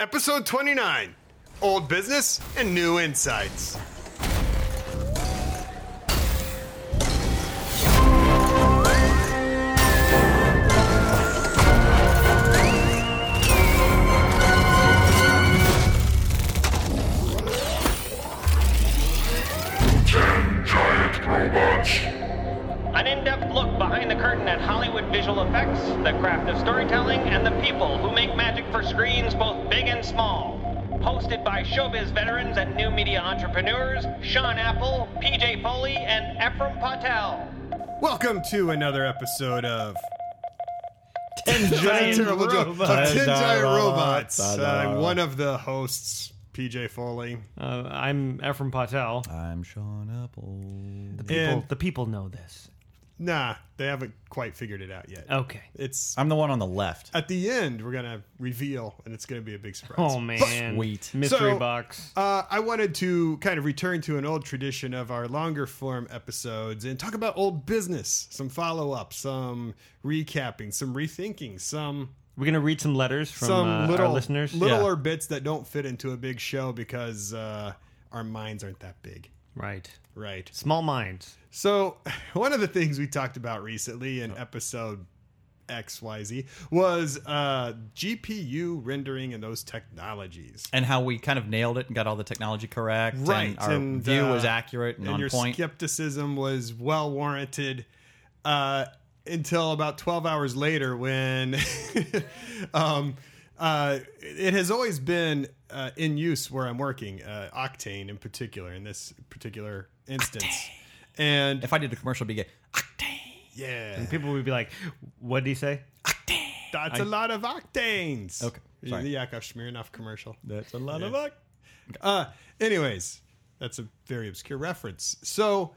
Episode 29 Old Business and New Insights. Behind the curtain at Hollywood visual effects, the craft of storytelling, and the people who make magic for screens both big and small. Hosted by showbiz veterans and new media entrepreneurs Sean Apple, PJ Foley, and Ephraim Patel. Welcome to another episode of Ten Giant terrible joke of Ten Giant Giant Robots. Robots. Uh, I'm one of the hosts, PJ Foley. Uh, I'm Ephraim Patel. I'm Sean Apple. The people, And- the people know this. Nah, they haven't quite figured it out yet. Okay. It's I'm the one on the left. at the end we're gonna reveal, and it's gonna be a big surprise. Oh man, Sweet. mystery So- box. Uh, I wanted to kind of return to an old tradition of our longer form episodes and talk about old business, some follow up, some recapping, some rethinking, some We're gonna read some letters from some uh, little our listeners. littler Yeah. bits that don't fit into a big show because uh, our minds aren't that big, Right. right? Small minds. So one of the things we talked about recently in episode XYZ was uh, GPU rendering and those technologies. And how we kind of nailed it and got all the technology correct. Right, And our and, view uh, was accurate and, and on your point. skepticism was well warranted uh, until about 12 hours later when um, uh, it has always been uh, in use where I'm working, uh, Octane in particular, in this particular instance. And if I did a commercial, it'd be like, Octane! yeah, And people would be like, "What did he say?" Octane. That's a lot of octanes. Okay, sorry. The Yakov Smirnoff commercial. that's a lot of luck. Uh, anyways, that's a very obscure reference. So,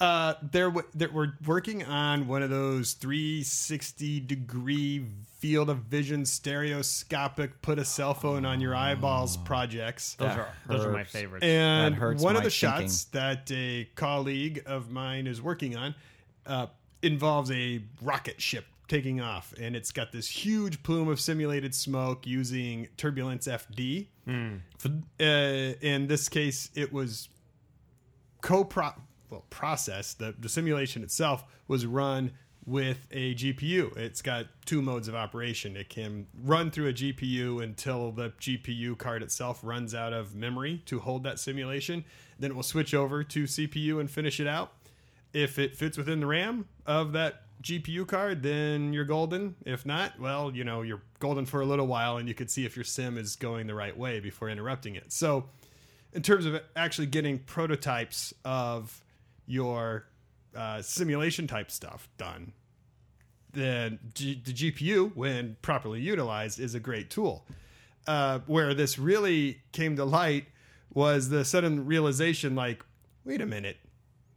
uh, they're, w- they're we're working on one of those 360 degree field of vision stereoscopic put a cell phone on your eyeballs projects. Those That are those are my hurts. favorites. And That hurts one of my the shots that a colleague of mine is working on uh, involves a rocket ship taking off, and it's got this huge plume of simulated smoke using turbulence FD. Uh, in this case, it was co well processed. The, the simulation itself was run with a GPU. It's got two modes of operation. It can run through a GPU until the GPU card itself runs out of memory to hold that simulation. Then it will switch over to CPU and finish it out. If it fits within the RAM of that GPU card, then you're golden. If not, well, you know, you're golden for a little while and you could see if your sim is going the right way before interrupting it. So, in terms of actually getting prototypes of your uh, simulation type stuff done, then G- the GPU, when properly utilized, is a great tool. Uh, where this really came to light was the sudden realization like, wait a minute,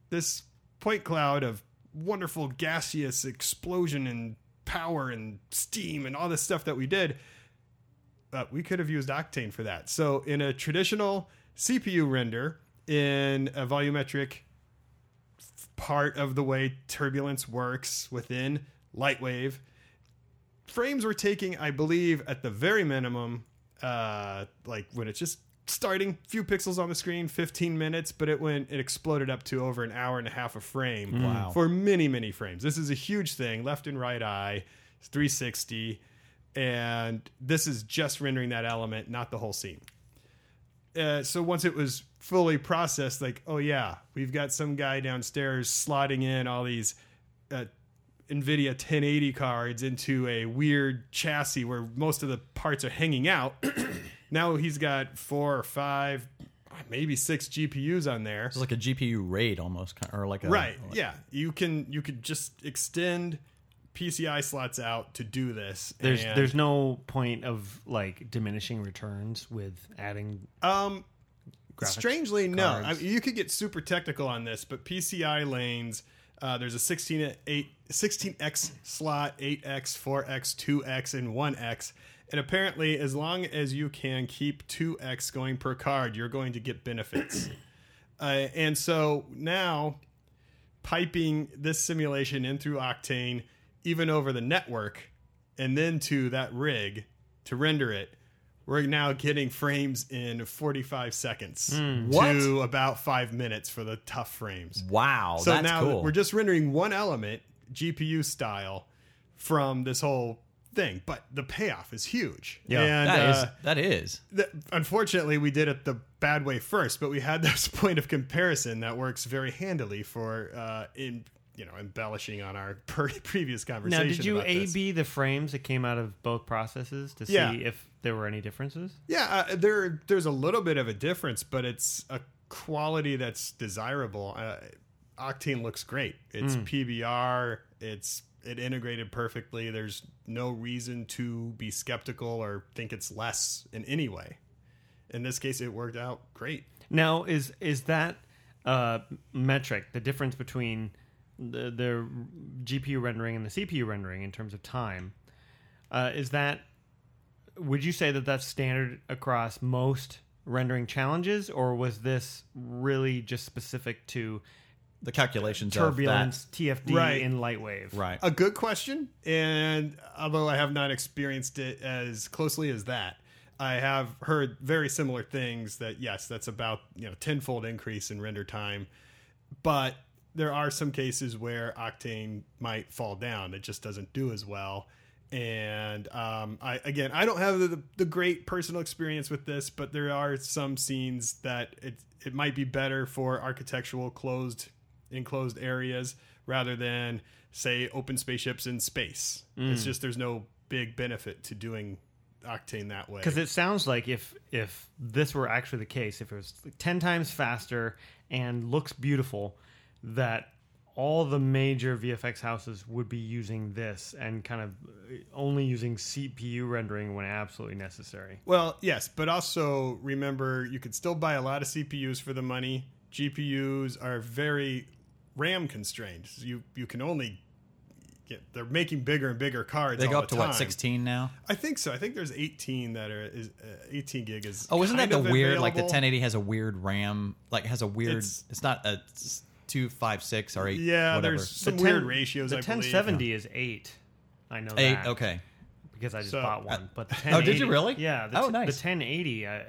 this point cloud of wonderful gaseous explosion and power and steam and all this stuff that we did uh, we could have used Octane for that. So in a traditional CPU render, in a volumetric part of the way turbulence works within Lightwave, frames were taking, I believe, at the very minimum, uh, like when it's just starting, few pixels on the screen, 15 minutes, but it went, it exploded up to over an hour and a half a frame Wow. for many, many frames. This is a huge thing, left and right eye, 360 and this is just rendering that element, not the whole scene. Uh, so once it was fully processed, like, oh yeah, we've got some guy downstairs slotting in all these uh, NVIDIA 1080 cards into a weird chassis where most of the parts are hanging out. now he's got four or five, maybe six GPUs on there. It's like a GPU raid almost, or like a Right. like- Yeah. You can you could just extend PCI slots out to do this. There's there's no point of like diminishing returns with adding. Um, graphics strangely, no. I mean, you could get super technical on this, but PCI lanes. Uh, there's a 16 8, 16x slot, 8x, 4x, 2x, and 1x. And apparently, as long as you can keep 2x going per card, you're going to get benefits. uh, and so now, piping this simulation in through Octane, even over the network, and then to that rig to render it we're now getting frames in 45 seconds What? to about five minutes for the tough frames. Wow, So now cool. we're just rendering one element, GPU style, from this whole thing, but the payoff is huge. Yeah, and, That is uh, that is. th- unfortunately, we did it the bad way first, but we had this point of comparison that works very handily for uh, in you know embellishing on our previous Now, conversation. did you A. B the frames that came out of both processes to Yeah. see if there were any differences? Yeah, uh, there there's a little bit of a difference, but it's a quality that's desirable. Uh, Octane looks great. It's Hmm. PBR. It's it integrated perfectly. There's no reason to be skeptical or think it's less in any way. In this case, it worked out great. Now, is is that uh, metric the difference between the, the GPU rendering and the CPU rendering in terms of time? Uh, is that would you say that that's standard across most rendering challenges, or was this really just specific to The calculations turbulence TFD Right. in Lightwave? of. Right. A good question, and although I have not experienced it as closely as that, I have heard very similar things. That yes, that's about you know tenfold increase in render time, but there are some cases where Octane might fall down. It just doesn't do as well. And um, I again, I don't have the, the great personal experience with this, but there are some scenes that it it might be better for architectural closed enclosed areas rather than say open spaceships in space. It's just there's no big benefit to doing Octane that way. Because it sounds like if if this were actually the case, if it was ten times faster and looks beautiful, that all the major VFX houses would be using this and kind of only using CPU rendering when absolutely necessary. Well, yes, but also remember you could still buy a lot of CPUs for the money. GPUs are very RAM constrained. You you can only get they're making bigger and bigger cards. They go all up the to what 16 now. I think so. I think there's 18 that are is uh, 18 gig is. Oh, isn't that the of weird? Like the 1080 has a weird RAM. Like has a weird. It's- It's, not a s- two five six or eight. Yeah, whatever. there's some The weird 10 ratios. The I believe. 1070 is eight. I know eight. that Okay. because I just So- bought one. But the Oh, did you really? Yeah. The Oh, nice. The 1080, I, uh,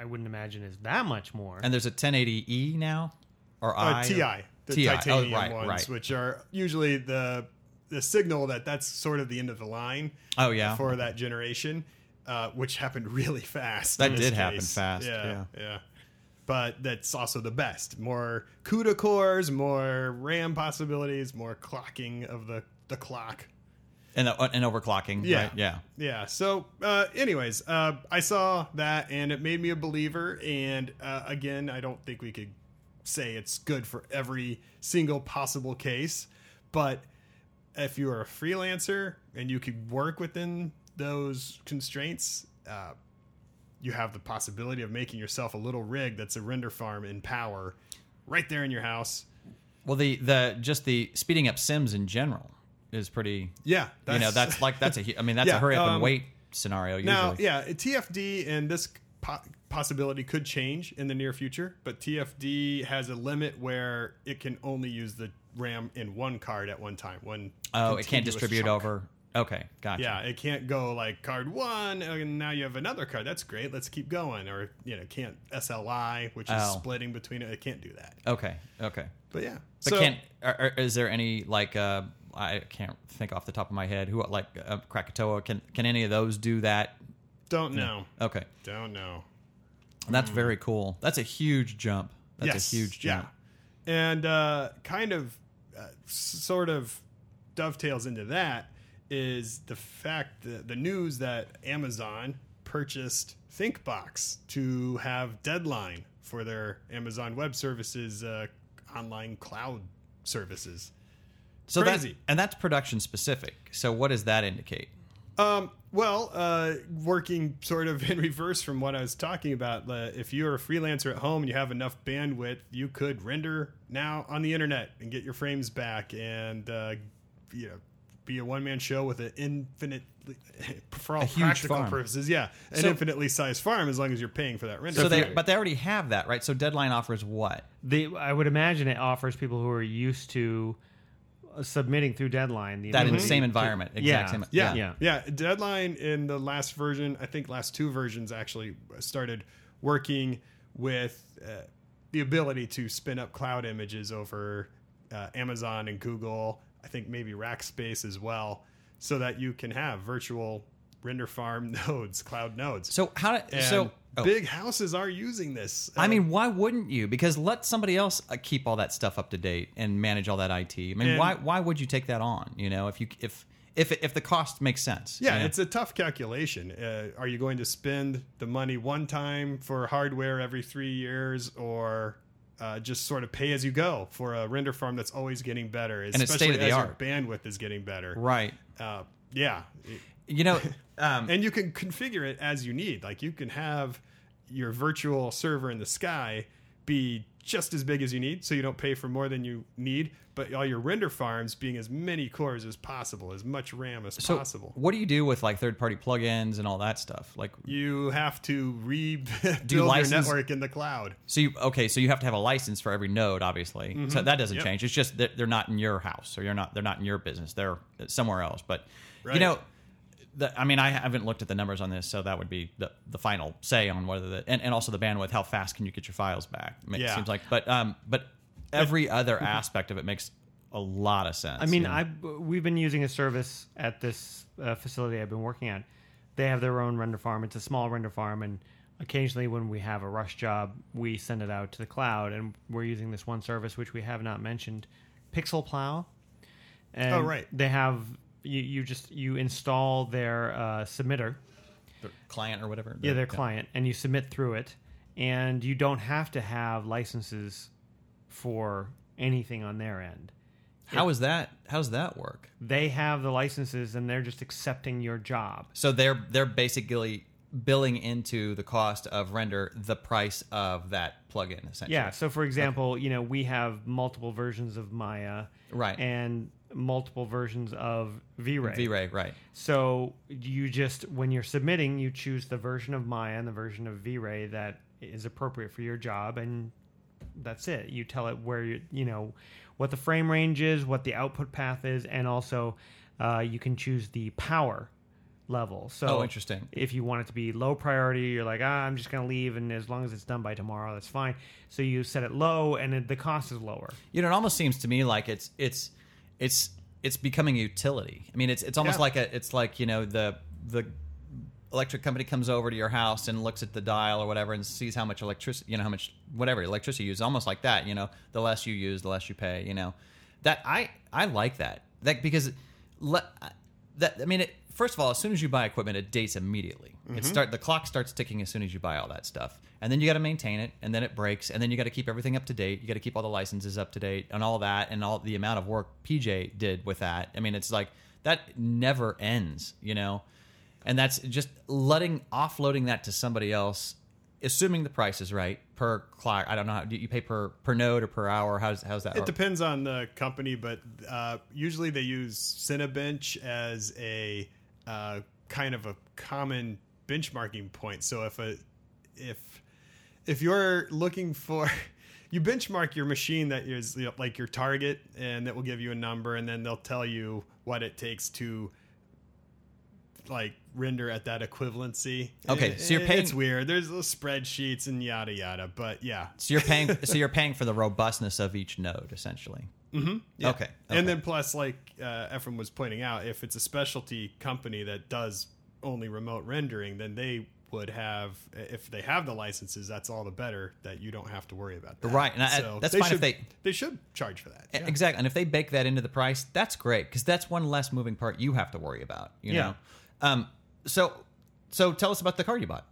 I wouldn't imagine is that much more. And there's a 1080e now, or uh, I TI, the TI. titanium oh, right, ones, right. which are usually the the signal that that's sort of the end of the line. Oh, yeah. for that generation, uh, which happened really fast. That in this did happen fast, Yeah, yeah. yeah. But that's also the best. More CUDA cores, more RAM possibilities, more clocking of the the clock. and uh, and overclocking. Yeah. right? yeah. Yeah. So, uh, anyways, uh, I saw that and it made me a believer. And uh, again, I don't think we could say it's good for every single possible case. But if you are a freelancer and you could work within those constraints, uh, you have the possibility of making yourself a little rig that's a render farm in power right there in your house. Well, the the just the speeding up sims in general is pretty. Yeah. you know, that's like that's a I mean, that's Yeah, a hurry up um, and wait scenario. Usually. Now, yeah, TFD and this po- possibility could change in the near future, but TFD has a limit where it can only use the RAM in one card at one time. One Oh, it can't distribute chunk. over. Okay, gotcha. Yeah, it can't go like card one, and now you have another card. That's great. Let's keep going. Or you know, can't SLI, which is Oh. splitting between it. It can't do that. Okay. Okay. But yeah, But so can't. Are, are- is there any like? Uh, I can't think off the top of my head. Who like uh, Krakatoa? Can can any of those do that? don't know. Okay, Don't know. that's very cool. That's a huge jump. That's. Yes, a huge jump. Yeah. And uh, kind of, uh, sort of dovetails into that is the fact that the news that Amazon purchased ThinkBox to have Deadline for their Amazon Web Services uh, online cloud services. So that's Crazy. and that's production specific. So what does that indicate? Um, well, uh, working sort of in reverse from what I was talking about, uh, if you're a freelancer at home and you have enough bandwidth, you could render now on the internet and get your frames back and, uh, you know, be a one man show with an infinite, for all A huge practical farm. purposes, yeah, an So- infinitely sized farm as long as you're paying for that render. So they, but they already have that, right? So Deadline offers what? They, I would imagine it offers people who are used to submitting through Deadline. The that in the ability same to- environment, exact Yeah. same. Yeah, Yeah. yeah, Deadline in the last version, I think last two versions actually started working with uh, the ability to spin up cloud images over uh, Amazon and Google. I think maybe Rackspace as well, so that you can have virtual render farm nodes, cloud nodes. So how? Do, so oh. big houses are using this. I Uh, mean, why wouldn't you? Because let somebody else uh, keep all that stuff up to date and manage all that IT. I mean, And- why why would you take that on? You know, if you if if if the cost makes sense. Yeah, you know? it's a tough calculation. Uh, are you going to spend the money one time for hardware every three years, or uh, just sort of pay as you go for a render farm that's always getting better, it's especially as your bandwidth is getting better? right. Uh, yeah, You know, um, and you can configure it as you need. Like you can have your virtual server in the sky be just as big as you need, so you don't pay for more than you need. But all your render farms being as many cores as possible, as much RAM as so possible. what do you do with like third party plugins and all that stuff? Like, you have to rebuild Do you your license- network in the cloud. so you okay? So you have to have a license for every node, obviously. So that doesn't Mm-hmm. Yep. change. It's just that they're not in your house, or you're not. They're not in your business. They're somewhere else. But you know. The, I mean, I haven't looked at the numbers on this, so that would be the, the final say on whether the and, and also the bandwidth. How fast can you get your files back? It Yeah. seems like, but um, but every other aspect of it makes a lot of sense. I mean, you know? I we've been using a service at this uh, facility I've been working at. They have their own render farm. It's a small render farm, and occasionally when we have a rush job, we send it out to the cloud. And we're using this one service which we have not mentioned, Pixel Plow. And Oh, right. They have you, you just you install their uh, submitter, the client or whatever. yeah, their client, and you submit through it, and you don't have to have licenses for anything on their end. How is that? How does that work? they have the licenses and they're just accepting your job. So they're they're basically billing into the cost of render the price of that plugin essentially. Yeah. So, for example, you know, we have multiple versions of Maya, Right. and multiple versions of V-Ray. V-Ray, right? So you just when you're submitting, you choose the version of Maya and the version of V-Ray that is appropriate for your job, and that's it. You tell it where you you know what the frame range is, what the output path is, and also uh, you can choose the power level. So Oh, interesting. If you want it to be low priority, you're like, ah, I'm just going to leave, and as long as it's done by tomorrow, that's fine. So you set it low, and then the cost is lower. You know, it almost seems to me like it's it's it's it's becoming a utility. I mean, it's it's almost Yeah. like a it's like you know the the electric company comes over to your house and looks at the dial or whatever and sees how much electricity you know how much whatever electricity you use almost like that you know the less you use the less you pay you know that i i like that that because le, that i mean it first of all as soon as you buy equipment it dates immediately. It start the clock starts ticking as soon as you buy all that stuff. And then you got to maintain it and then it breaks and then you got to keep everything up to date. You got to keep all the licenses up to date and all that and all the amount of work pj did with that. I mean it's like that never ends you know? And that's just letting offloading that to somebody else assuming the price is right per clock. I don't know how do you pay per per node or per hour? How's how's that It work? depends on the company, but uh, usually they use Cinebench as a uh, kind of a common benchmarking point. So if a if if you're looking for you benchmark your machine that is you know, like your target, and that will give you a number, and then they'll tell you what it takes to like render at that equivalency. Okay, It- so you're paying- It's weird. There's little spreadsheets and yada yada, but yeah, so you're paying so you're paying for the robustness of each node essentially Mm-hmm. Yeah. Okay, okay. And then plus, like uh, Ephraim was pointing out, if it's a specialty company that does only remote rendering, then they would have, if they have the licenses, that's all the better that you don't have to worry about that. Right, and I- so that's fine if they- they should charge for that. yeah. Exactly. And if they bake that into the price, that's great because that's one less moving part you have to worry about. You Yeah. know. Um. So, so tell us about the card you bought.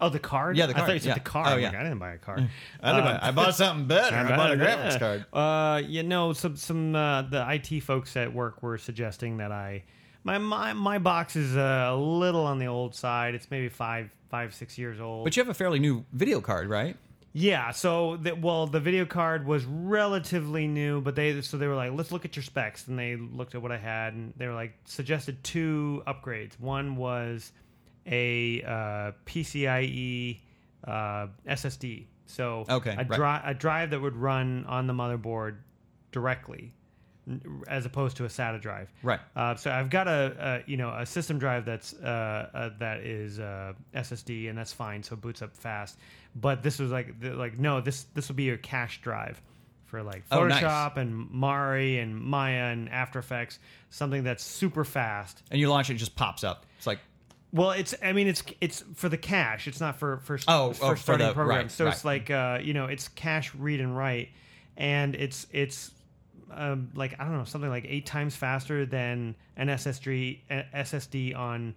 Oh, the card? Yeah, the card. I thought you said yeah. the card. Oh, yeah. like, I didn't buy a card. I, bought something better. I, I bought a graphics yeah. Card. Uh, you know, some some uh, the IT folks at work were suggesting that I my my my box is uh, a little on the old side. It's maybe five five six years old. But you have a fairly new video card, right? Yeah, so the, well, the video card was relatively new, but they so they were like, let's look at your specs, and they looked at what I had, and they were like suggested two upgrades. One was a uh, PCIe uh, SSD, so Okay, a, right. a drive that would run on the motherboard directly, as opposed to a SATA drive. Right. Uh, so I've got a, a you know a system drive that's uh, uh, that is uh, SSD and that's fine, so it boots up fast. But this was like like no, this this will be your cache drive for like Oh, nice. Photoshop and Mari and Maya and After Effects, something that's super fast. And you launch it, it just pops up. It's like Well, it's I mean it's it's for the cache. It's not for for Oh, for oh, for starting the- programs. right, so it's like uh, you know it's cache read and write, and it's it's um, like I don't know something like eight times faster than an SSD SSD on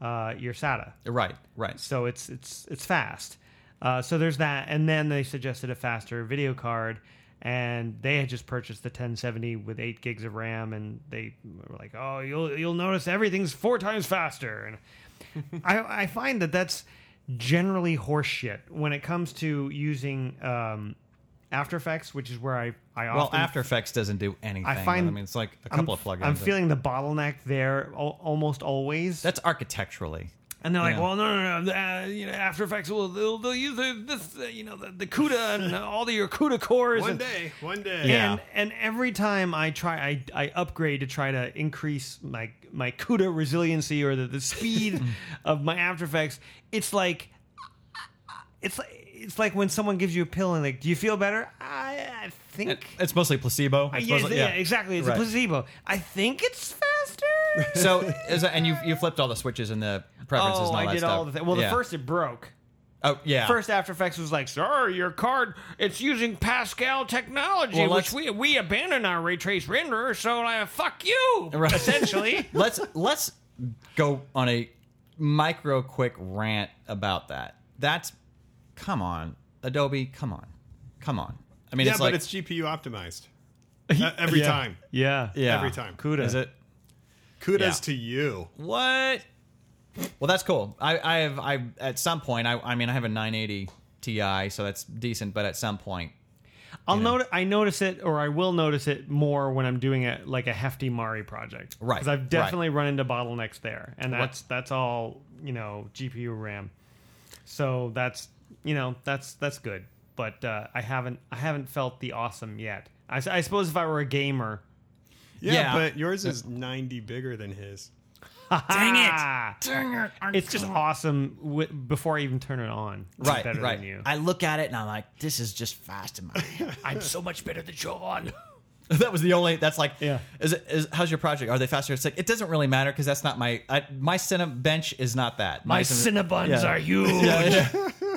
uh, your SATA. right, right. So it's it's it's fast. Uh, so there's that, and then they suggested a faster video card, and they had just purchased the 1070 with eight gigs of RAM, and they were like, "Oh, you'll you'll notice everything's four times faster." And I I find that that's generally horseshit when it comes to using um, After Effects, which is where I I Well, often After Effects doesn't do anything. I find I mean, it's like a I'm- couple of plugins. I'm feeling the bottleneck there al- almost always. that's architecturally. And they're like, Yeah. well, no, no, no. Uh, you know, After Effects will they'll, they'll use the, this, uh, you know, the, the CUDA and all the your CUDA cores. One and, day, one day. Yeah. And and every time I try, I, I upgrade to try to increase my my CUDA resiliency or the, the speed of my After Effects. It's like, it's like it's like when someone gives you a pill and like, do you feel better? I, I think. It's mostly placebo. Uh, It's yeah, mostly- yeah, exactly. It's Right. a placebo. I think it's faster. So, is that, and you you flipped all the switches and the preferences oh, and all I did all the things. Well, Yeah. the first it broke. Oh yeah. First After Effects was like, sorry, your card, it's using Pascal technology, Well, which let's- we we abandoned our ray trace renderer, so uh, fuck you, Right. essentially. let's let's go on a micro quick rant about that. That's come on, Adobe, come on, come on. I mean, yeah, it's but like it's GPU optimized Uh, every Yeah. time. yeah. yeah, every time. CUDA. Is it Kudos Yeah. to you. what? Well, that's cool. I, I have I at some point. I, I mean, I have a 980 Ti, so that's decent. But at some point, I'll notice. I notice it, or I will notice it more when I'm doing it like a hefty Mari project, Right, Because I've right. definitely run into bottlenecks there, and that's that's all you know GPU RAM. So that's you know that's that's good, but uh, I haven't I haven't felt the awesome yet. I, I suppose if I were a gamer, Yeah, Yeah. but yours is 90 bigger than his. Dang it! Dang it! It's just awesome w- before I even turn it on. It's right, better right. than you. I look at it and I'm like, this is just fast in my. I'm so much better than John. that was the only. That's like, Yeah. Is it? Is how's your project? Are they faster? It's like it doesn't really matter because that's not my. I, my Cine bench is not that. My Cine- Cinnabons Yeah. are huge. Yeah, yeah.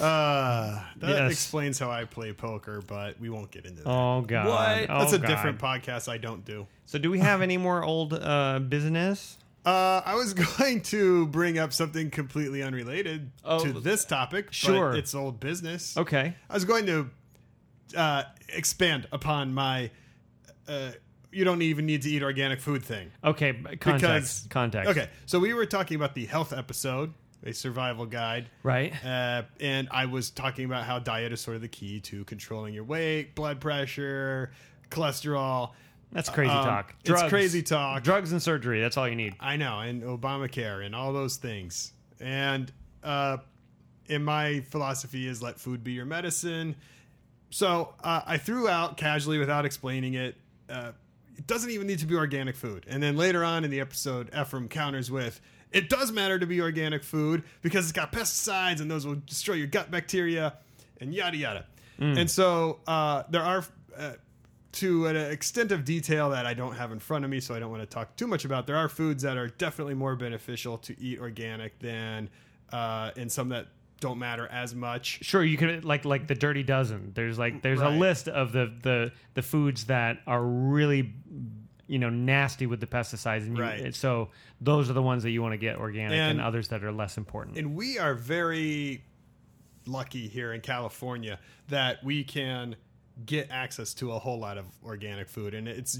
Uh, that Yes. explains how I play poker, but we won't get into that. Oh god. What? Oh, That's a God. different podcast I don't do. So do we have any more old uh, business? Uh, I was going to bring up something completely unrelated Oh, to this topic. but sure. it's old business. Okay. I was going to uh, expand upon my. Uh, you don't even need to eat organic food thing. Okay. b- Context. context. Okay, so we were talking about the health episode, a survival guide, Right. uh, and I was talking about how diet is sort of the key to controlling your weight, blood pressure, cholesterol. That's crazy Um, talk. it's crazy talk. Drugs and surgery. That's all you need. I know, and Obamacare and all those things. And uh, in my philosophy is let food be your medicine. So uh, I threw out casually without explaining it. Uh, it doesn't even need to be organic food. And then later on in the episode, Ephraim counters with, it does matter to be organic food because it's got pesticides and those will destroy your gut bacteria and yada yada. And so uh, there are, uh, to an extent of detail that I don't have in front of me, so I don't want to talk too much about, there are foods that are definitely more beneficial to eat organic than, uh, and some that don't matter as much. Sure, you could like like the dirty dozen. There's like there's a list of the the the foods that are really you know nasty with the pesticides and you, Right. so those are the ones that you want to get organic and, And- others that are less important. and we are very lucky here in California that we can get access to a whole lot of organic food and it's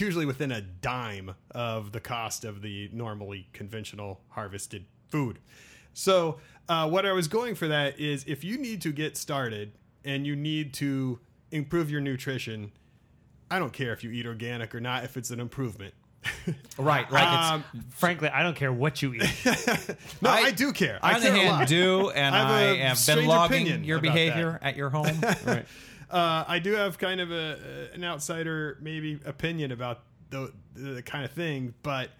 usually within a dime of the cost of the normally conventional harvested food so uh, what i was going for that is if you need to get started and you need to improve your nutrition i don't care if you eat organic or not if it's an improvement Right. Like it's. um, Frankly, I don't care what you eat. no I, I- do care I, i on the care a hand lot do, and I have have been logging your about behavior at your home. right. Uh, I do have kind of a, a- an outsider maybe opinion about the, the kind of thing, but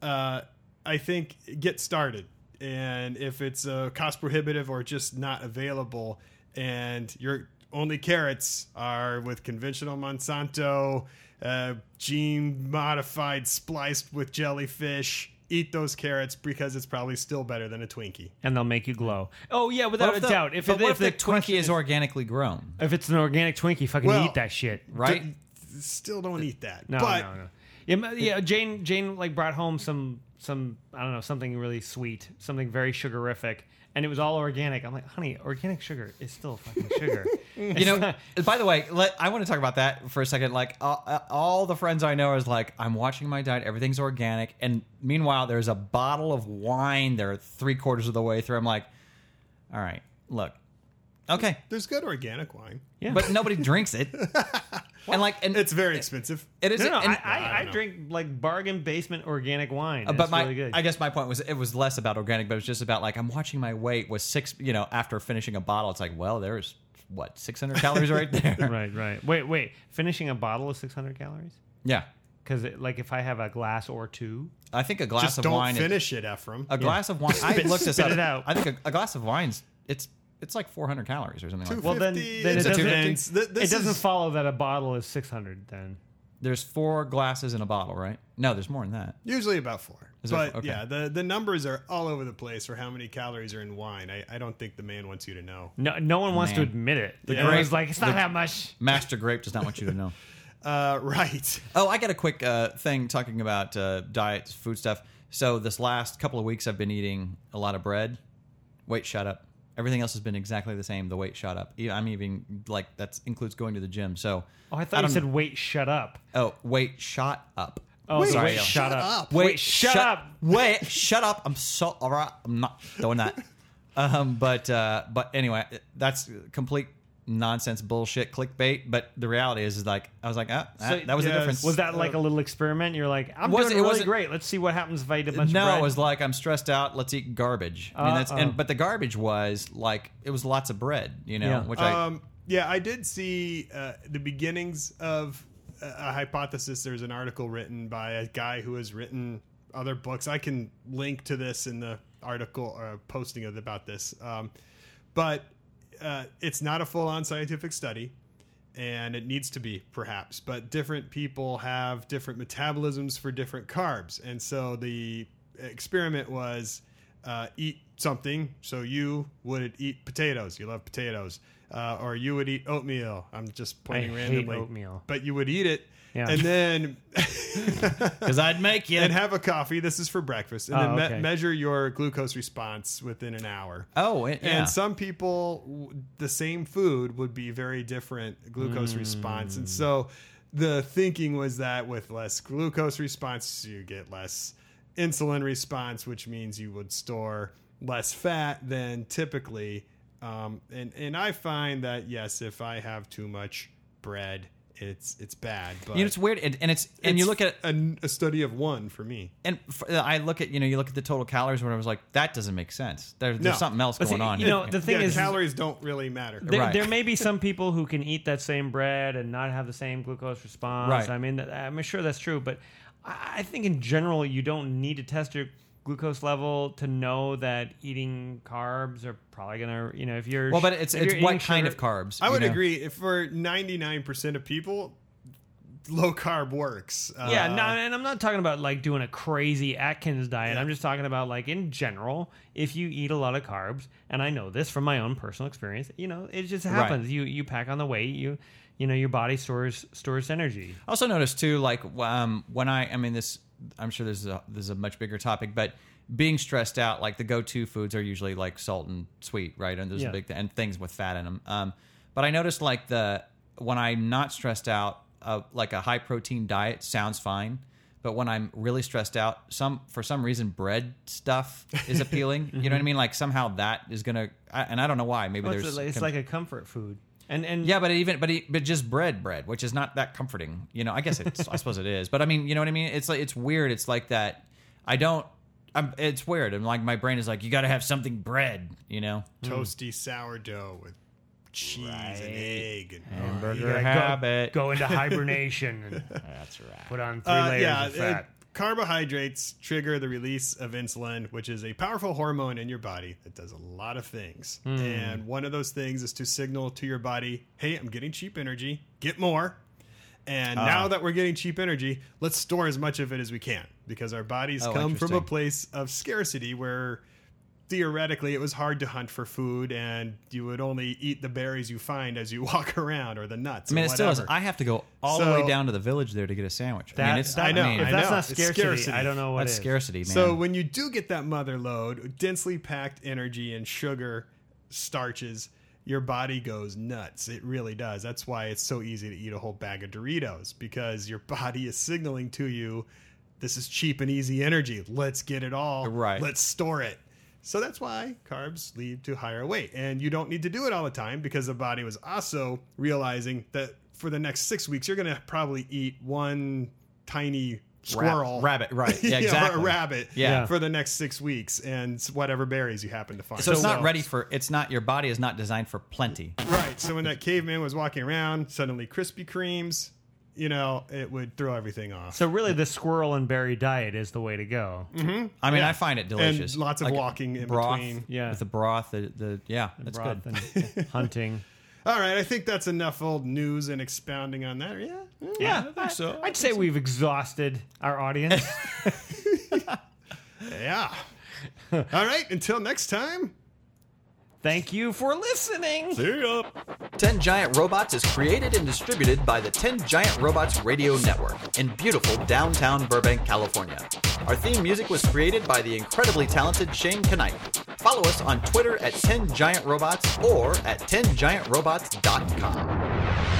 uh, I think get started. And if it's uh, cost prohibitive or just not available, and your only carrots are with conventional Monsanto, uh, gene modified, spliced with jellyfish, eat those carrots because it's probably still better than a Twinkie. and they'll make you glow. Oh yeah, without a the- doubt. If, but it, what if, if the the Twinkie is organically grown, if it's an organic Twinkie, fucking Well, eat that shit. right? Still don't eat that. No, but no, no. Yeah, ma- yeah. Jane, Jane, like brought home some, some, I don't know, something really sweet, something very sugarific, and it was all organic. I'm like, honey, organic sugar is still fucking sugar. You know, by the way, let, I want to talk about that for a second. Like, uh, uh, all the friends I know is like, I'm watching my diet, everything's organic. And meanwhile, there's a bottle of wine, they're three quarters of the way through. I'm like, all right, look, okay. there's good organic wine. yeah, But nobody drinks it. and like, and It's very expensive. it is. no, no, and- I, I, I I, drink like bargain basement organic wine. but It's my, really good. I guess my point was it was less about organic, but it was just about like I'm watching my weight was six. You know, after finishing a bottle, it's like, well, there's what 600 calories right there. right, right. Wait, wait. Finishing a bottle is 600 calories. Yeah, Because like if I have a glass or two, I think a glass Just of don't wine. is- finish it, Ephraim. a glass of wine. I Spit- looked this spit up. it out. I think a, a glass of wine's it's it's like 400 calories or something like that. well then, 250, then it it's a doesn't, 250. Th- it this doesn't is- follow that a bottle is 600. Then There's four glasses in a bottle, right? No, there's more than that. Usually about four. Is there- but okay. yeah, the, the numbers are all over the place for how many calories are in wine. I, I don't think the man wants you to know. no, no one wants to Man. admit it. The Yeah. Everyone's Grape- like, it's not that much. Master Grape does not want you to know. Uh, right. Oh, I got a quick uh, thing talking about uh, diet, food stuff. So this last couple of weeks, I've been eating a lot of bread. Wait, shut up. Everything else has been exactly the same. The weight shot up. I'm even like that includes going to the gym. So Oh, I thought you said, weight shut up. oh weight shot up. Oh, Wait, sorry. shut shut up. up. Wait, Wait, shut up. Wait, shut up. I'm so all right. I'm not doing that. Um, but uh, but anyway, that's complete nonsense bullshit clickbait. But the reality is, is like I was like, ah, that, So, that was the difference. Was that like a little experiment? You're like, I'm Was- doing it really wasn't- great. Let's see what happens if I eat a bunch of no, bread. it was like I'm stressed out. Let's eat garbage. I mean, that's Uh-oh. and but the garbage was like it was lots of bread, you know, Yeah. which I Um, yeah, I did see uh, the beginnings of a a hypothesis. There's an article written by a guy who has written other books. I can link to this in the article or posting about this. Um, but uh, it's not a full-on scientific study, and it needs to be perhaps. But different people have different metabolisms for different carbs, and so the experiment was uh, eat something. So you would eat potatoes. You love potatoes, uh, or you would eat oatmeal. I'm just pointing I hate randomly. oatmeal. but you would eat it, Yeah. and then because I'd make you. and have a coffee. This is for breakfast, and Oh, then me- okay. measure your glucose response within an hour. oh, it, yeah. And some people, the same food would be very different glucose response. Mm. And so the thinking was that with less glucose response, you get less insulin response, which means you would store less fat than typically. Um, and, and I find that, yes, if I have too much bread, it's it's bad. But you know, it's weird, and, and it's and you look at a, a study of one for me. and I look at you know you look at the total calories when I was like that doesn't make sense. There, there's No. something else But going see, on. you know, the thing yeah, is, calories don't really matter. there, Right. there may be some people who can eat that same bread and not have the same glucose response. Right. I mean, I'm sure that's true, but I I think in general you don't need to test your glucose level to know that eating carbs are probably gonna, you know, if you're well, but it's it's what kind sugar- of carbs? I would know? agree. If for ninety nine percent of people, low carb works. Yeah, Uh, no, and I'm not talking about like doing a crazy Atkins diet. I'm just talking about like in general, if you eat a lot of carbs, and I know this from my own personal experience, you know, it just happens. You you pack on the weight, you you know, your body stores stores energy. I also noticed too, like um, when I, I mean, this, I'm sure this is a, this is a much bigger topic, but being stressed out, like the go-to foods are usually like salt and sweet, right? And there's Yeah. a big th- and things with fat in them. Um, but I noticed like the when I'm not stressed out, uh, like a high protein diet sounds fine. But when I'm really stressed out, some for some reason bread stuff is appealing. You know what I mean? Like somehow that is gonna, I, and I don't know why. Maybe Well, it's, there's a- it's com- like a comfort food, and and yeah, but even but it, but just bread, bread, which is not that comforting. You know, I guess it's I suppose it is, but I mean, you know what I mean? It's like it's weird. It's like that. I don't. I'm. It's weird. And like my brain is like, you got to have something bread. You know. toasty sourdough with cheese and egg. And, You Hamburger gotta habit. Go, go into hibernation and That's right. put on three Uh, layers yeah, of uh, fat. Carbohydrates trigger the release of insulin, which is a powerful hormone in your body that does a lot of things. Hmm. And one of those things is to signal to your body, hey, I'm getting cheap energy, get more. And Ah. now that we're getting cheap energy, let's store as much of it as we can because our bodies Oh, come from a place of scarcity where theoretically it was hard to hunt for food and you would only eat the berries you find as you walk around or the nuts. I mean, or it still is. whatever. I have to go all the way down to the village there to get a sandwich. I mean, it's, that- I know, If I that's know. not scarcity, scarcity. I don't know what that's is. scarcity, man. So when you do get that mother load, densely packed energy and sugar, starches, your body goes nuts. It really does. That's why it's so easy to eat a whole bag of Doritos because your body is signaling to you, this is cheap and easy energy. Let's get it all. Right. Let's store it. So that's why carbs lead to higher weight. And you don't need to do it all the time because the body was also realizing that for the next six weeks, you're going to probably eat one tiny squirrel. rabbit, right. Yeah, or a exactly. rabbit Yeah. for the next six weeks and whatever berries you happen to find. so it's not ready for. It's not. Your body is not designed for plenty. Right. So when that caveman was walking around, suddenly Krispy Kremes, you know, it would throw everything off. So really, the squirrel and berry diet is the way to go. Mm-hmm. I mean, I find it delicious. And lots of Like walking in broth, between. Yeah. with the broth. The, the yeah, that's Broth good. and hunting. All right, I think that's enough old news and expounding on that. Yeah. Yeah, I think so. I'd say we've exhausted our audience. Yeah. All right, until next time. Thank you for listening. See ya. 10 Giant Robots is created and distributed by the 10 Giant Robots Radio Network in beautiful downtown Burbank, California. Our theme music was created by the incredibly talented Shane Knight. Follow us on Twitter at 10 Giant Robots or at 10giantrobots.com.